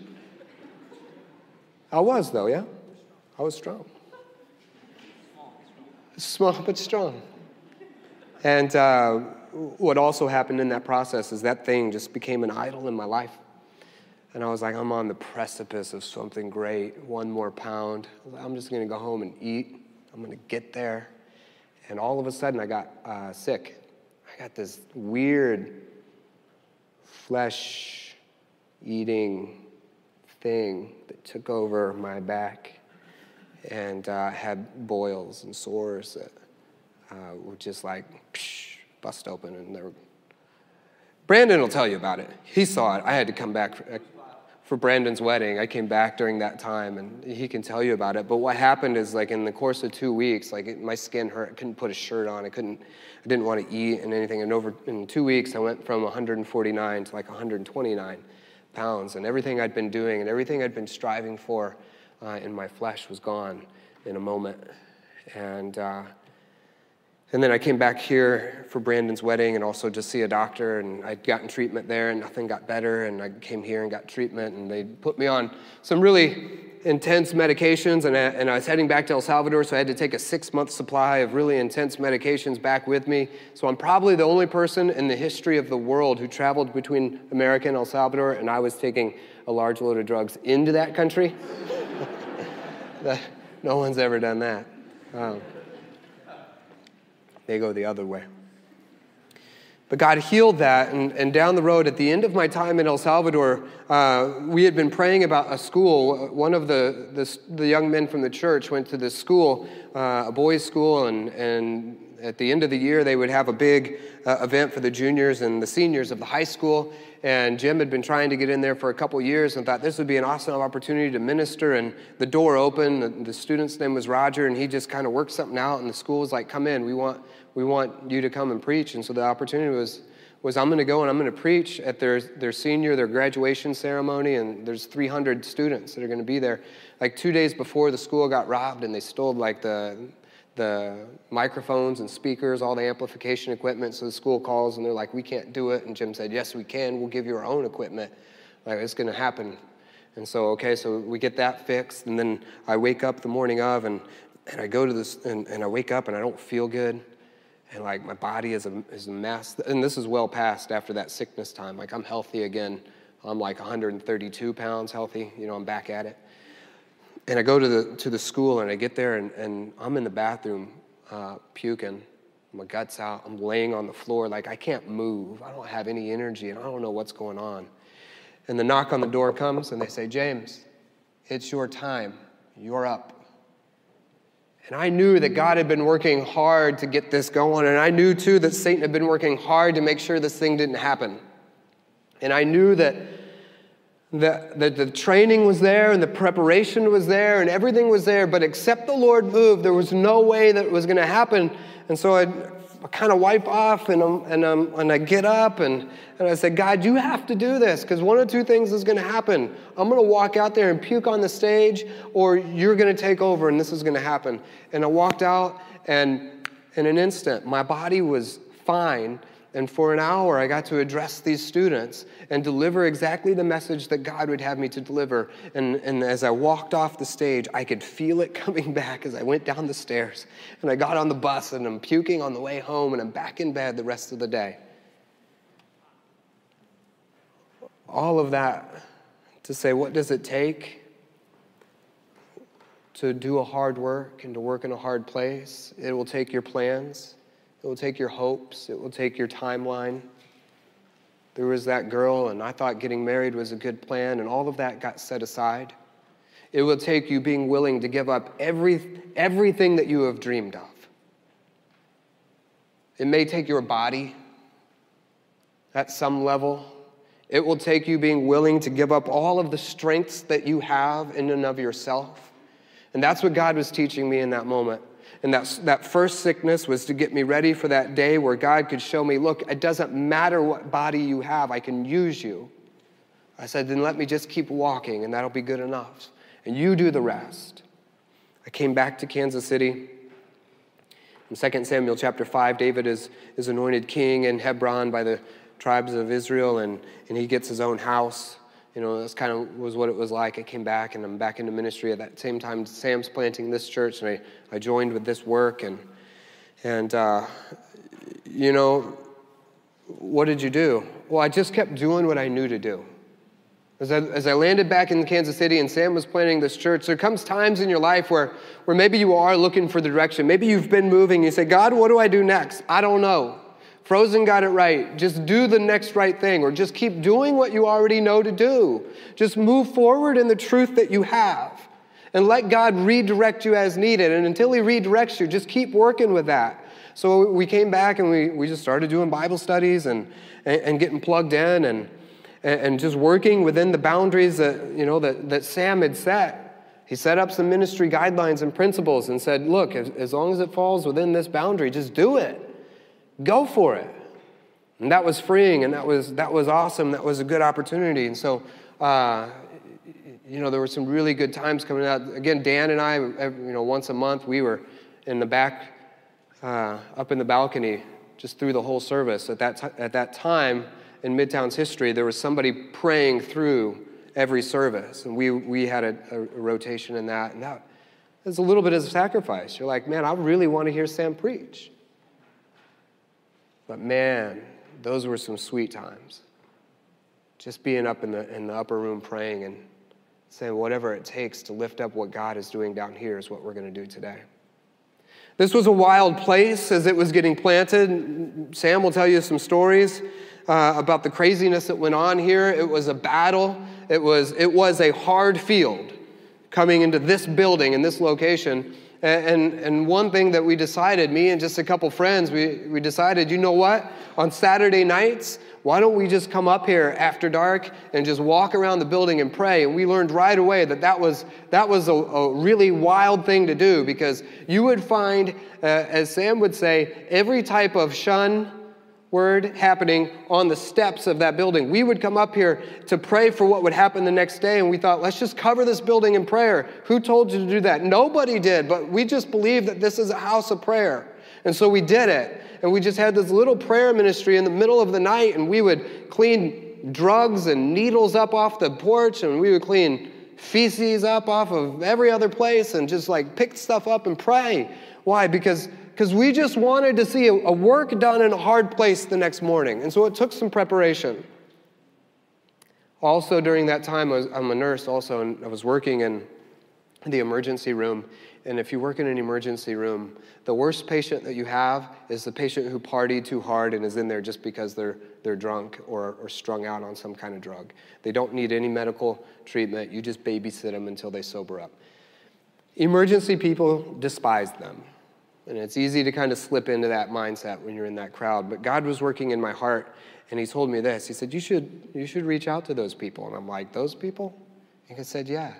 I was, though, yeah? I was strong. Small but strong. And uh, what also happened in that process is that thing just became an idol in my life. And I was like, I'm on the precipice of something great, one more pound. I'm just gonna go home and eat. I'm gonna get there. And all of a sudden, I got uh, sick. I got this weird flesh eating thing that took over my back and uh, had boils and sores that uh, would just like psh, bust open and they were. Brandon will tell you about it. He saw it. I had to come back for Brandon's wedding. I came back during that time, and he can tell you about it. But what happened is, like in the course of two weeks, like it, my skin hurt. I couldn't put a shirt on. I couldn't. I didn't want to eat and anything. And over in two weeks, I went from 149 to like 129 pounds, and everything I'd been doing and everything I'd been striving for uh, in my flesh was gone in a moment. And uh, and then I came back here for Brandon's wedding and also to see a doctor, and I'd gotten treatment there, and nothing got better. And I came here and got treatment, and they put me on some really intense medications. And I, and I was heading back to El Salvador, so I had to take a six month supply of really intense medications back with me. So I'm probably the only person in the history of the world who traveled between America and El Salvador, and I was taking a large load of drugs into that country. no one's ever done that. Um, they go the other way. But God healed that, and, and down the road, at the end of my time in El Salvador, uh, we had been praying about a school. One of the, the, the young men from the church went to this school, uh, a boys' school, and, and at the end of the year, they would have a big uh, event for the juniors and the seniors of the high school. And Jim had been trying to get in there for a couple years and thought this would be an awesome opportunity to minister. And the door opened. The, the student's name was Roger, and he just kind of worked something out. And the school was like, "Come in. We want we want you to come and preach." And so the opportunity was was I'm going to go and I'm going to preach at their their senior their graduation ceremony. And there's 300 students that are going to be there. Like two days before, the school got robbed, and they stole like the the microphones and speakers, all the amplification equipment. So the school calls and they're like, we can't do it. And Jim said, yes, we can. We'll give you our own equipment. Like, it's going to happen. And so, okay, so we get that fixed. And then I wake up the morning of and, and I go to this, and, and I wake up and I don't feel good. And like my body is a, is a mess. And this is well past after that sickness time. Like I'm healthy again. I'm like 132 pounds healthy. You know, I'm back at it and I go to the, to the school and I get there and, and I'm in the bathroom uh, puking. My gut's out. I'm laying on the floor like I can't move. I don't have any energy and I don't know what's going on. And the knock on the door comes and they say, James, it's your time. You're up. And I knew that God had been working hard to get this going. And I knew too that Satan had been working hard to make sure this thing didn't happen. And I knew that the, the, the, training was there and the preparation was there and everything was there, but except the Lord moved, there was no way that it was going to happen. And so I'd, I kind of wipe off and, I'm, and, I'm, and I get up and, and I said, God, you have to do this because one of two things is going to happen. I'm going to walk out there and puke on the stage, or you're going to take over and this is going to happen. And I walked out, and in an instant, my body was fine and for an hour, I got to address these students and deliver exactly the message that God would have me to deliver. And, and as I walked off the stage, I could feel it coming back as I went down the stairs. And I got on the bus and I'm puking on the way home and I'm back in bed the rest of the day. All of that to say, what does it take to do a hard work and to work in a hard place? It will take your plans. It will take your hopes, it will take your timeline. There was that girl, and I thought getting married was a good plan, and all of that got set aside. It will take you being willing to give up every, everything that you have dreamed of. It may take your body, at some level. It will take you being willing to give up all of the strengths that you have in and of yourself. And that's what God was teaching me in that moment. And that, that first sickness was to get me ready for that day where God could show me look, it doesn't matter what body you have, I can use you. I said, then let me just keep walking, and that'll be good enough. And you do the rest. I came back to Kansas City. In 2 Samuel chapter 5, David is, is anointed king in Hebron by the tribes of Israel, and, and he gets his own house. You know, that's kind of was what it was like. I came back, and I'm back into ministry at that same time. Sam's planting this church, and I, I joined with this work. And, and uh, you know, what did you do? Well, I just kept doing what I knew to do. As I, as I landed back in Kansas City and Sam was planting this church, there comes times in your life where, where maybe you are looking for the direction. Maybe you've been moving. You say, God, what do I do next? I don't know. Frozen got it right. Just do the next right thing, or just keep doing what you already know to do. Just move forward in the truth that you have and let God redirect you as needed. And until He redirects you, just keep working with that. So we came back and we, we just started doing Bible studies and, and, and getting plugged in. And, and just working within the boundaries that, you know, that, that Sam had set. He set up some ministry guidelines and principles and said, look, as, as long as it falls within this boundary, just do it. Go for it. And that was freeing and that was, that was awesome. That was a good opportunity. And so, uh, you know, there were some really good times coming out. Again, Dan and I, you know, once a month, we were in the back, uh, up in the balcony, just through the whole service. At that, t- at that time, in Midtown's history, there was somebody praying through every service. And we, we had a, a, rotation in that. And that was a little bit of a sacrifice. You're like, man, I really want to hear Sam preach. But man, those were some sweet times. Just being up in the, in the upper room praying and saying, whatever it takes to lift up what God is doing down here is what we're going to do today. This was a wild place as it was getting planted. Sam will tell you some stories uh, about the craziness that went on here. It was a battle, it was, it was a hard field coming into this building in this location. And, and one thing that we decided, me and just a couple friends, we, we decided, you know what? On Saturday nights, why don't we just come up here after dark and just walk around the building and pray? And we learned right away that that was, that was a, a really wild thing to do because you would find, uh, as Sam would say, every type of shun, word happening on the steps of that building. We would come up here to pray for what would happen the next day, and we thought, let's just cover this building in prayer. Who told you to do that? Nobody did, but we just believe that this is a house of prayer. And so we did it. And we just had this little prayer ministry in the middle of the night, and we would clean drugs and needles up off the porch, and we would clean feces up off of every other place and just like pick stuff up and pray. Why? Because because we just wanted to see a, a work done in a hard place the next morning. And so it took some preparation. Also, during that time, I was, I'm a nurse also, and I was working in the emergency room. And if you work in an emergency room, the worst patient that you have is the patient who partied too hard and is in there just because they're, they're drunk or, or strung out on some kind of drug. They don't need any medical treatment. You just babysit them until they sober up. Emergency people despise them. And it's easy to kind of slip into that mindset when you're in that crowd. But God was working in my heart, and He told me this. He said, You should, you should reach out to those people. And I'm like, Those people? And He said, Yeah.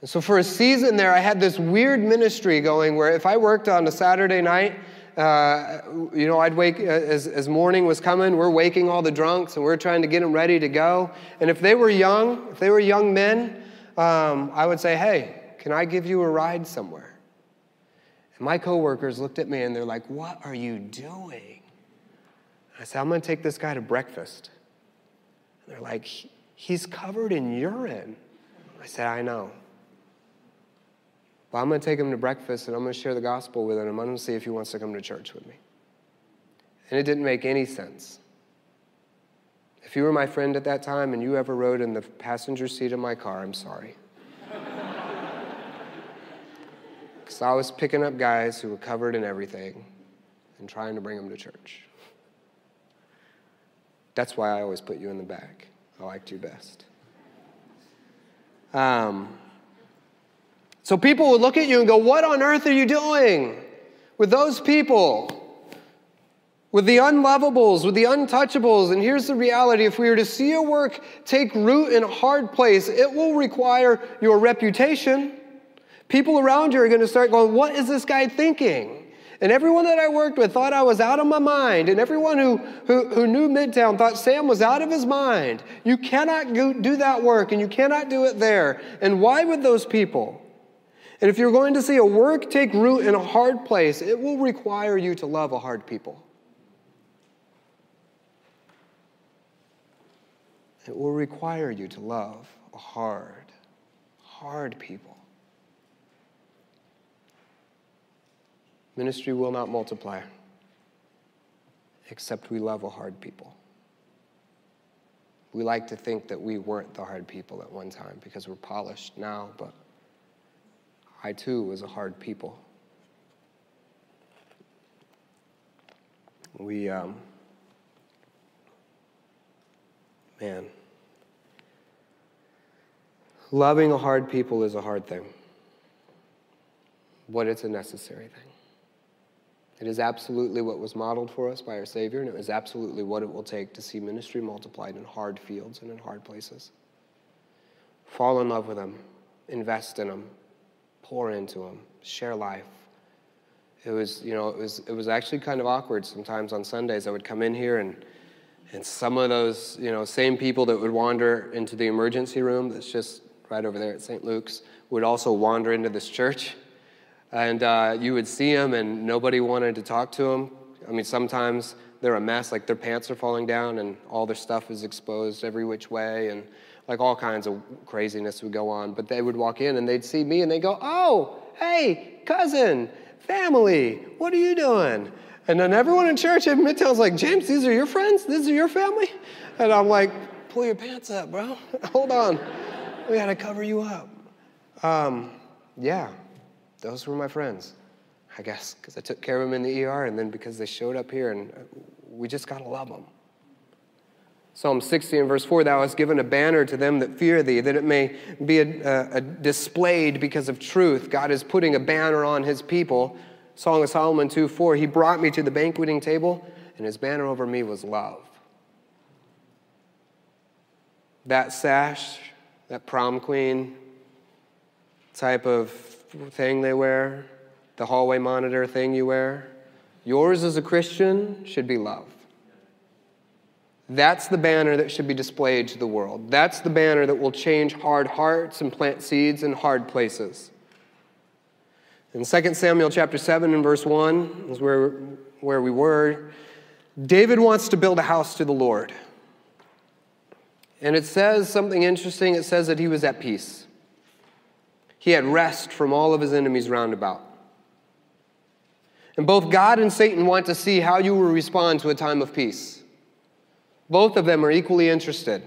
And so for a season there, I had this weird ministry going where if I worked on a Saturday night, uh, you know, I'd wake, uh, as, as morning was coming, we're waking all the drunks and we're trying to get them ready to go. And if they were young, if they were young men, um, I would say, Hey, can I give you a ride somewhere? And my coworkers looked at me and they're like, What are you doing? I said, I'm going to take this guy to breakfast. And they're like, He's covered in urine. I said, I know. But I'm going to take him to breakfast and I'm going to share the gospel with him. And I'm going to see if he wants to come to church with me. And it didn't make any sense. If you were my friend at that time and you ever rode in the passenger seat of my car, I'm sorry. Because I was picking up guys who were covered in everything and trying to bring them to church. That's why I always put you in the back. I liked you best. Um, so people would look at you and go, What on earth are you doing with those people? with the unlovables, with the untouchables. And here's the reality if we are to see your work take root in a hard place, it will require your reputation. People around you are going to start going, What is this guy thinking? And everyone that I worked with thought I was out of my mind. And everyone who, who, who knew Midtown thought Sam was out of his mind. You cannot go, do that work and you cannot do it there. And why would those people? And if you're going to see a work take root in a hard place, it will require you to love a hard people. It will require you to love a hard, hard people. Ministry will not multiply except we love a hard people. We like to think that we weren't the hard people at one time because we're polished now, but I too was a hard people. We, um, man, loving a hard people is a hard thing, but it's a necessary thing. It is absolutely what was modeled for us by our Savior, and it is absolutely what it will take to see ministry multiplied in hard fields and in hard places. Fall in love with them, invest in them, pour into them, share life. It was, you know, it was, it was actually kind of awkward sometimes on Sundays. I would come in here and, and some of those, you know, same people that would wander into the emergency room that's just right over there at St. Luke's would also wander into this church. And uh, you would see them and nobody wanted to talk to them. I mean, sometimes they're a mess, like their pants are falling down and all their stuff is exposed every which way. And like all kinds of craziness would go on. But they would walk in and they'd see me and they'd go, Oh, hey, cousin, family, what are you doing? And then everyone in church at Midtown's like, James, these are your friends? These are your family? And I'm like, Pull your pants up, bro. Hold on. We got to cover you up. Um, yeah, those were my friends, I guess, because I took care of them in the ER and then because they showed up here and we just got to love them. Psalm 60 and verse 4 Thou hast given a banner to them that fear thee, that it may be a, a, a displayed because of truth. God is putting a banner on his people. Song of Solomon 2 4 He brought me to the banqueting table, and his banner over me was love. That sash, that prom queen type of thing they wear, the hallway monitor thing you wear, yours as a Christian should be love. That's the banner that should be displayed to the world. That's the banner that will change hard hearts and plant seeds in hard places. In 2 Samuel chapter 7 and verse 1 is where, where we were. David wants to build a house to the Lord. And it says something interesting. It says that he was at peace. He had rest from all of his enemies round about. And both God and Satan want to see how you will respond to a time of peace. Both of them are equally interested.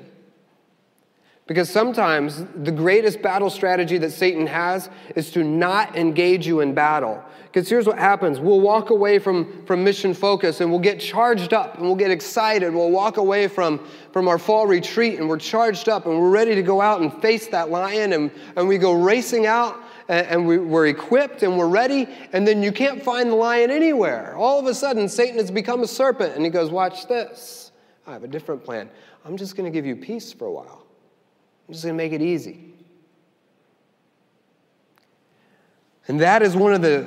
Because sometimes the greatest battle strategy that Satan has is to not engage you in battle. Because here's what happens we'll walk away from, from mission focus and we'll get charged up and we'll get excited. We'll walk away from, from our fall retreat and we're charged up and we're ready to go out and face that lion and, and we go racing out and, we, we're equipped and we're ready. And then you can't find the lion anywhere. All of a sudden, Satan has become a serpent and he goes, Watch this. I have a different plan. I'm just going to give you peace for a while. I'm just going to make it easy. And that is one of the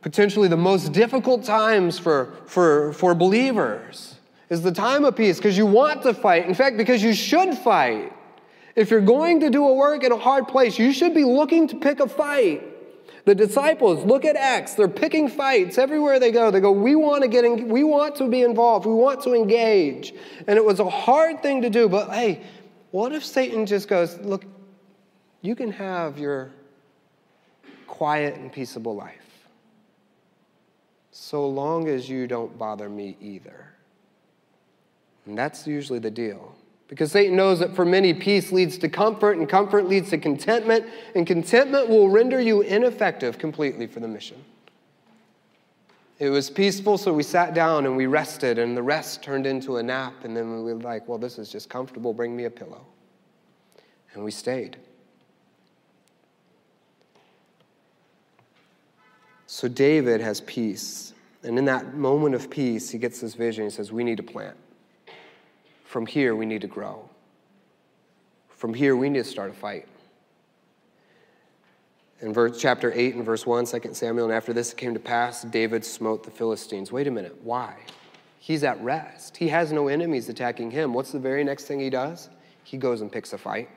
potentially the most difficult times for, for, for believers is the time of peace because you want to fight. In fact, because you should fight. If you're going to do a work in a hard place, you should be looking to pick a fight. The disciples, look at Acts, they're picking fights everywhere they go. They go, we want to get in, we want to be involved, we want to engage. And it was a hard thing to do, but hey, what if Satan just goes, look, you can have your quiet and peaceable life so long as you don't bother me either. And that's usually the deal. Because Satan knows that for many, peace leads to comfort, and comfort leads to contentment, and contentment will render you ineffective completely for the mission. It was peaceful, so we sat down and we rested, and the rest turned into a nap, and then we were like, well, this is just comfortable, bring me a pillow. And we stayed. So David has peace. And in that moment of peace, he gets this vision. He says, We need to plant. From here, we need to grow. From here, we need to start a fight. In verse, chapter 8 and verse 1, 2 Samuel, and after this it came to pass, David smote the Philistines. Wait a minute, why? He's at rest. He has no enemies attacking him. What's the very next thing he does? He goes and picks a fight.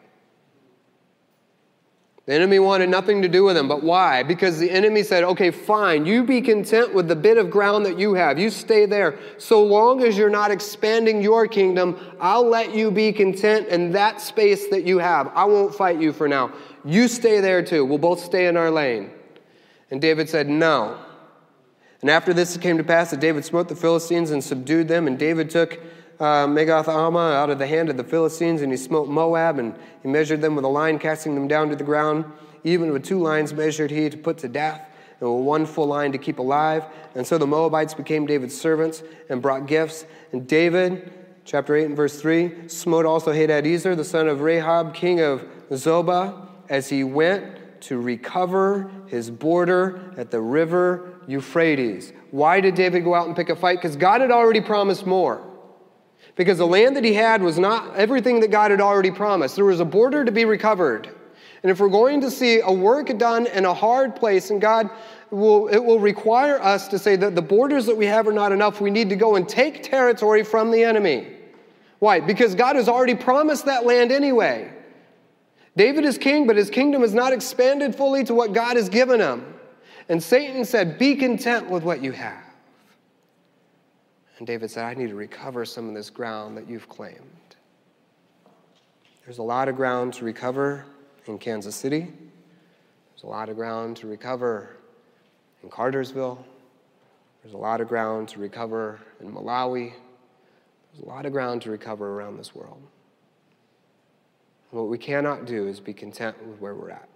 The enemy wanted nothing to do with him, but why? Because the enemy said, okay, fine, you be content with the bit of ground that you have. You stay there. So long as you're not expanding your kingdom, I'll let you be content in that space that you have. I won't fight you for now. You stay there too. We'll both stay in our lane. And David said, no. And after this it came to pass that David smote the Philistines and subdued them, and David took uh, Megath Ammah out of the hand of the Philistines, and he smote Moab, and he measured them with a line, casting them down to the ground. Even with two lines measured he to put to death, and with one full line to keep alive. And so the Moabites became David's servants and brought gifts. And David, chapter 8 and verse 3, smote also Hadadezer, the son of Rehob, king of Zobah, as he went to recover his border at the river Euphrates. Why did David go out and pick a fight? Because God had already promised more because the land that he had was not everything that God had already promised. There was a border to be recovered. And if we're going to see a work done in a hard place, and God will, it will require us to say that the borders that we have are not enough, we need to go and take territory from the enemy. Why? Because God has already promised that land anyway. David is king, but his kingdom is not expanded fully to what God has given him. And Satan said, Be content with what you have. And David said, I need to recover some of this ground that you've claimed. There's a lot of ground to recover in Kansas City. There's a lot of ground to recover in Cartersville. There's a lot of ground to recover in Malawi. There's a lot of ground to recover around this world. What we cannot do is be content with where we're at.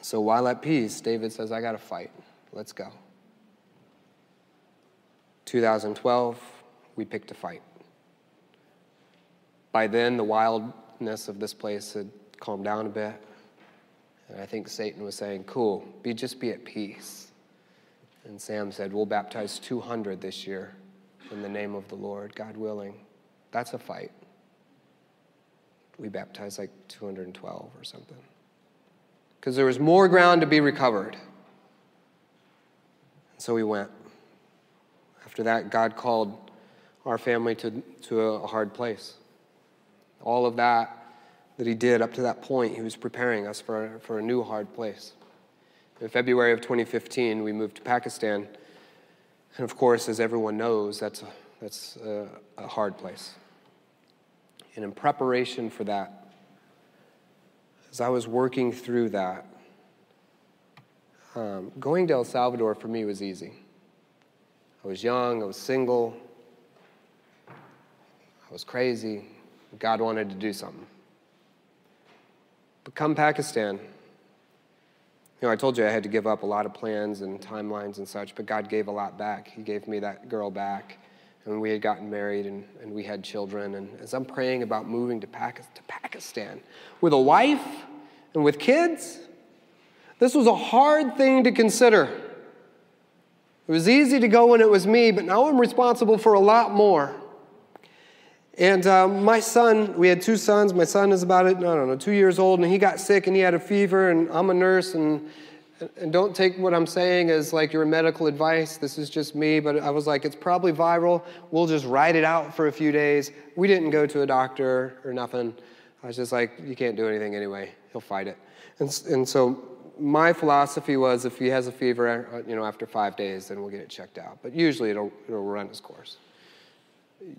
So while at peace, David says, I got to fight. Let's go. 2012, we picked a fight. By then, the wildness of this place had calmed down a bit. And I think Satan was saying, Cool, be, just be at peace. And Sam said, We'll baptize 200 this year in the name of the Lord, God willing. That's a fight. We baptized like 212 or something. Because there was more ground to be recovered. So we went. After that, God called our family to, to a hard place. All of that that He did up to that point, He was preparing us for, for a new hard place. In February of 2015, we moved to Pakistan. And of course, as everyone knows, that's a, that's a, a hard place. And in preparation for that, as I was working through that, um, going to El Salvador for me was easy. I was young, I was single, I was crazy. God wanted to do something. But come Pakistan, you know, I told you I had to give up a lot of plans and timelines and such, but God gave a lot back. He gave me that girl back, and we had gotten married and, and we had children. And as I'm praying about moving to, to Pakistan with a wife and with kids, this was a hard thing to consider. It was easy to go when it was me, but now I'm responsible for a lot more. And uh, my son, we had two sons. My son is about, I don't know, two years old, and he got sick and he had a fever, and I'm a nurse, and, and don't take what I'm saying as like your medical advice. This is just me, but I was like, it's probably viral. We'll just ride it out for a few days. We didn't go to a doctor or nothing. I was just like, you can't do anything anyway. He'll fight it. And, and so my philosophy was if he has a fever, uh, you know, after five days, then we'll get it checked out. But usually it'll, it'll run its course.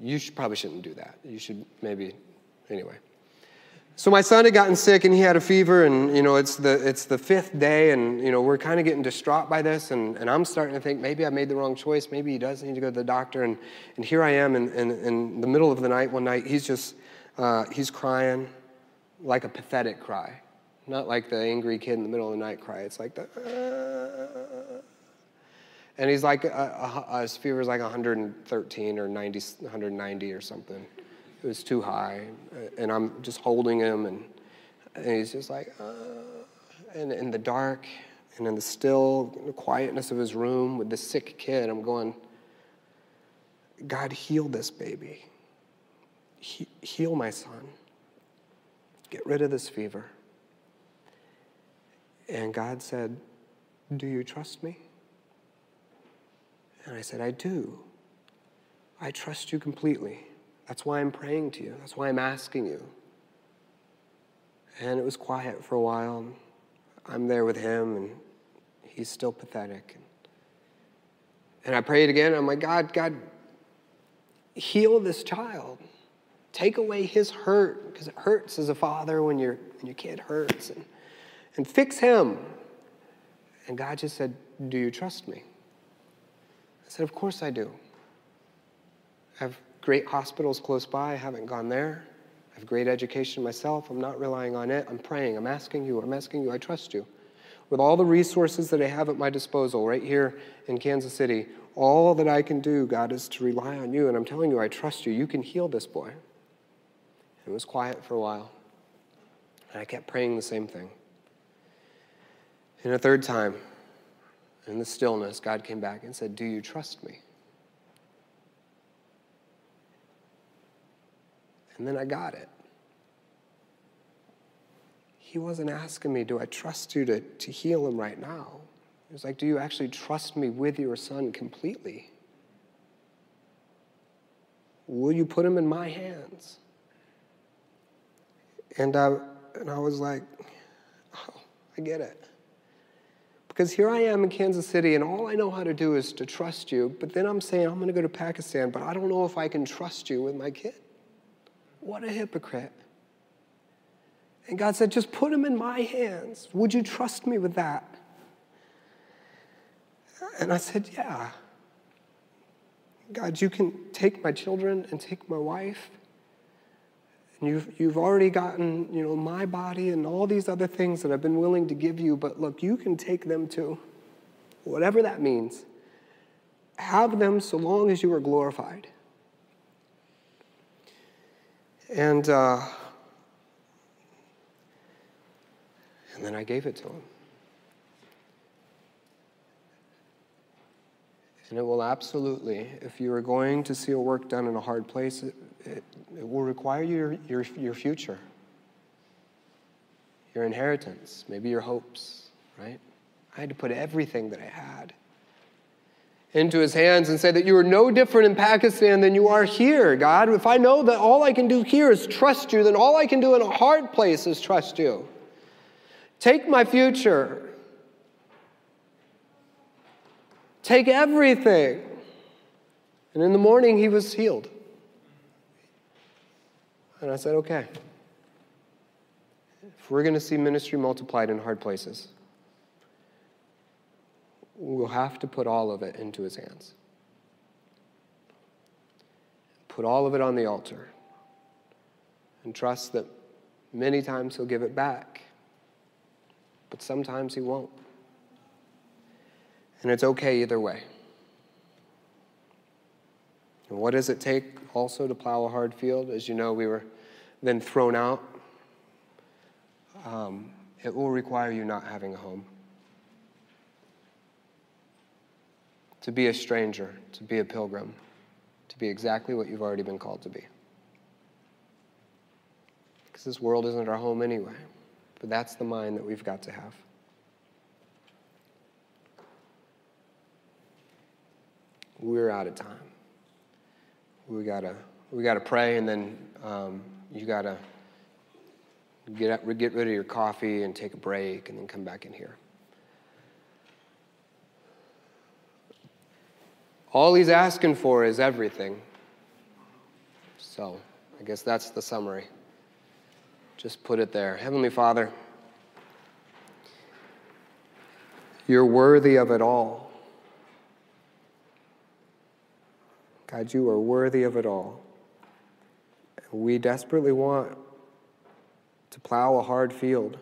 You should, probably shouldn't do that. You should maybe, anyway. So my son had gotten sick and he had a fever and, you know, it's the, it's the fifth day and, you know, we're kind of getting distraught by this and, and I'm starting to think maybe I made the wrong choice. Maybe he does need to go to the doctor. And, and here I am in, in, in the middle of the night one night. He's just, uh, he's crying like a pathetic cry. Not like the angry kid in the middle of the night cry. It's like the. Uh, and he's like, uh, uh, his fever is like 113 or 90, 190 or something. It was too high. And I'm just holding him, and, and he's just like, uh, and in the dark, And in the still quietness of his room with this sick kid, I'm going, God, heal this baby. He, heal my son. Get rid of this fever. And God said, Do you trust me? And I said, I do. I trust you completely. That's why I'm praying to you. That's why I'm asking you. And it was quiet for a while. I'm there with him, and he's still pathetic. And I prayed again. I'm like, God, God, heal this child. Take away his hurt, because it hurts as a father when, your when your kid hurts. And, and fix him. And God just said, Do you trust me? I said, Of course I do. I have great hospitals close by. I haven't gone there. I have great education myself. I'm not relying on it. I'm praying. I'm asking you. I'm asking you. I trust you. With all the resources that I have at my disposal right here in Kansas City, all that I can do, God, is to rely on you. And I'm telling you, I trust you. You can heal this boy. And It was quiet for a while. And I kept praying the same thing. And a third time, in the stillness, God came back and said, Do you trust me? And then I got it. He wasn't asking me, Do I trust you to, to heal him right now? He was like, Do you actually trust me with your son completely? Will you put him in my hands? And I, and I was like, Oh, I get it. Because here I am in Kansas City, and all I know how to do is to trust you. But then I'm saying, I'm going to go to Pakistan, but I don't know if I can trust you with my kid. What a hypocrite. And God said, Just put him in my hands. Would you trust me with that? And I said, Yeah. God, you can take my children and take my wife. And you've, you've already gotten, you know, my body and all these other things that I've been willing to give you, but look, you can take them too. Whatever that means. Have them so long as you are glorified. And, uh, and then I gave it to him. And it will absolutely, if you are going to see a work done in a hard place, it, it, it will require your, your, your future, your inheritance, maybe your hopes, right? I had to put everything that I had into his hands and say that you are no different in Pakistan than you are here, God. If I know that all I can do here is trust you, then all I can do in a hard place is trust you. Take my future. Take everything. And in the morning, he was healed. And I said, okay. If we're going to see ministry multiplied in hard places, we'll have to put all of it into his hands. Put all of it on the altar and trust that many times he'll give it back, but sometimes he won't. And it's okay either way. And what does it take also to plow a hard field? As you know, we were then thrown out. Um, it will require you not having a home. To be a stranger, to be a pilgrim, to be exactly what you've already been called to be. Because this world isn't our home anyway. But that's the mind that we've got to have. We're out of time. We gotta we gotta pray, and then um, you gotta get up, get rid of your coffee and take a break, and then come back in here. All he's asking for is everything. So, I guess that's the summary. Just put it there. Heavenly Father, you're worthy of it all. God, you are worthy of it all. We desperately want to plow a hard field.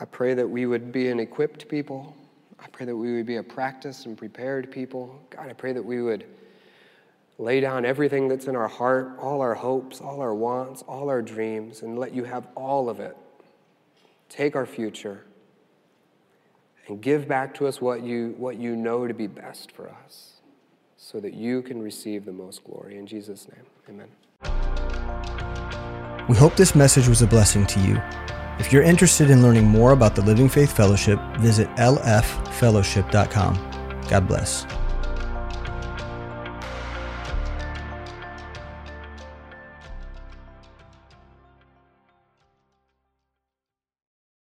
I pray that we would be an equipped people. I pray that we would be a practiced and prepared people. God, I pray that we would lay down everything that's in our heart, all our hopes, all our wants, all our dreams, and let you have all of it. Take our future, and give back to us what you, what you know to be best for us so that you can receive the most glory. In Jesus' name, amen. We hope this message was a blessing to you. If you're interested in learning more about the Living Faith Fellowship, visit lffellowship.com. God bless.